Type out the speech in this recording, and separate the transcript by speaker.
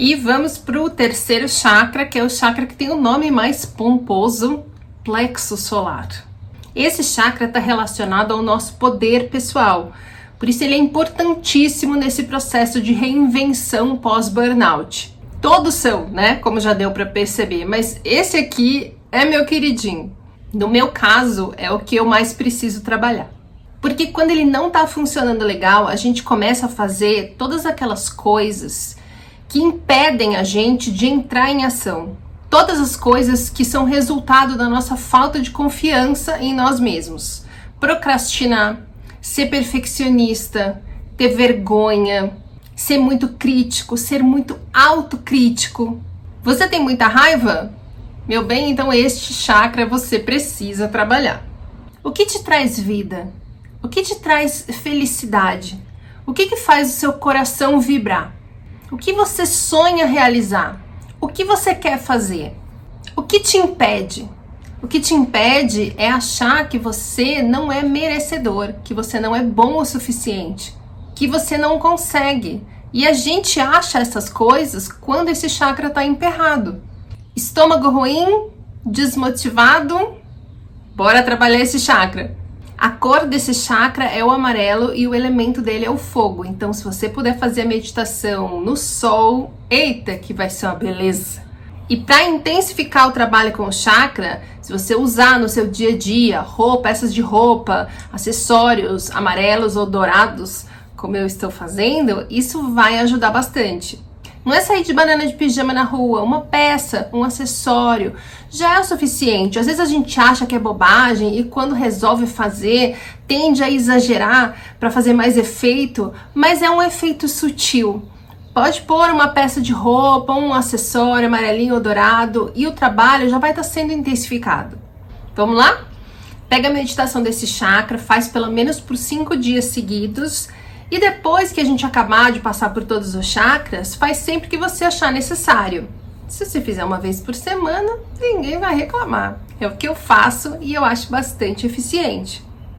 Speaker 1: E vamos para o terceiro chakra, que é o chakra que tem o nome mais pomposo, plexo solar. Esse chakra está relacionado ao nosso poder pessoal, por isso ele é importantíssimo nesse processo de reinvenção pós-burnout. Todos são, né? Como já deu para perceber, mas esse aqui é meu queridinho. No meu caso, é o que eu mais preciso trabalhar. Porque quando ele não está funcionando legal, a gente começa a fazer todas aquelas coisas que impedem a gente de entrar em ação. Todas as coisas que são resultado da nossa falta de confiança em nós mesmos. Procrastinar, ser perfeccionista, ter vergonha, ser muito crítico, ser muito autocrítico. Você tem muita raiva? Meu bem, então este chakra você precisa trabalhar. O que te traz vida? O que te traz felicidade? O que, que faz o seu coração vibrar? O que você sonha realizar? O que você quer fazer? O que te impede? O que te impede é achar que você não é merecedor, que você não é bom o suficiente, que você não consegue. E a gente acha essas coisas quando esse chakra está emperrado. Estômago ruim, desmotivado, bora trabalhar esse chakra. A cor desse chakra é o amarelo e o elemento dele é o fogo. Então, se você puder fazer a meditação no sol, eita, que vai ser uma beleza. E para intensificar o trabalho com o chakra, se você usar no seu dia a dia roupa, peças de roupa, acessórios amarelos ou dourados, como eu estou fazendo, isso vai ajudar bastante. Não é sair de banana de pijama na rua, uma peça, um acessório, já é o suficiente. Às vezes a gente acha que é bobagem e quando resolve fazer, tende a exagerar para fazer mais efeito, mas é um efeito sutil. Pode pôr uma peça de roupa, um acessório amarelinho ou dourado e o trabalho já vai estar tá sendo intensificado. Vamos lá? Pega a meditação desse chakra, faz pelo menos por cinco dias seguidos e depois que a gente acabar de passar por todos os chakras, faz sempre que você achar necessário. Se você fizer uma vez por semana, ninguém vai reclamar. É o que eu faço e eu acho bastante eficiente.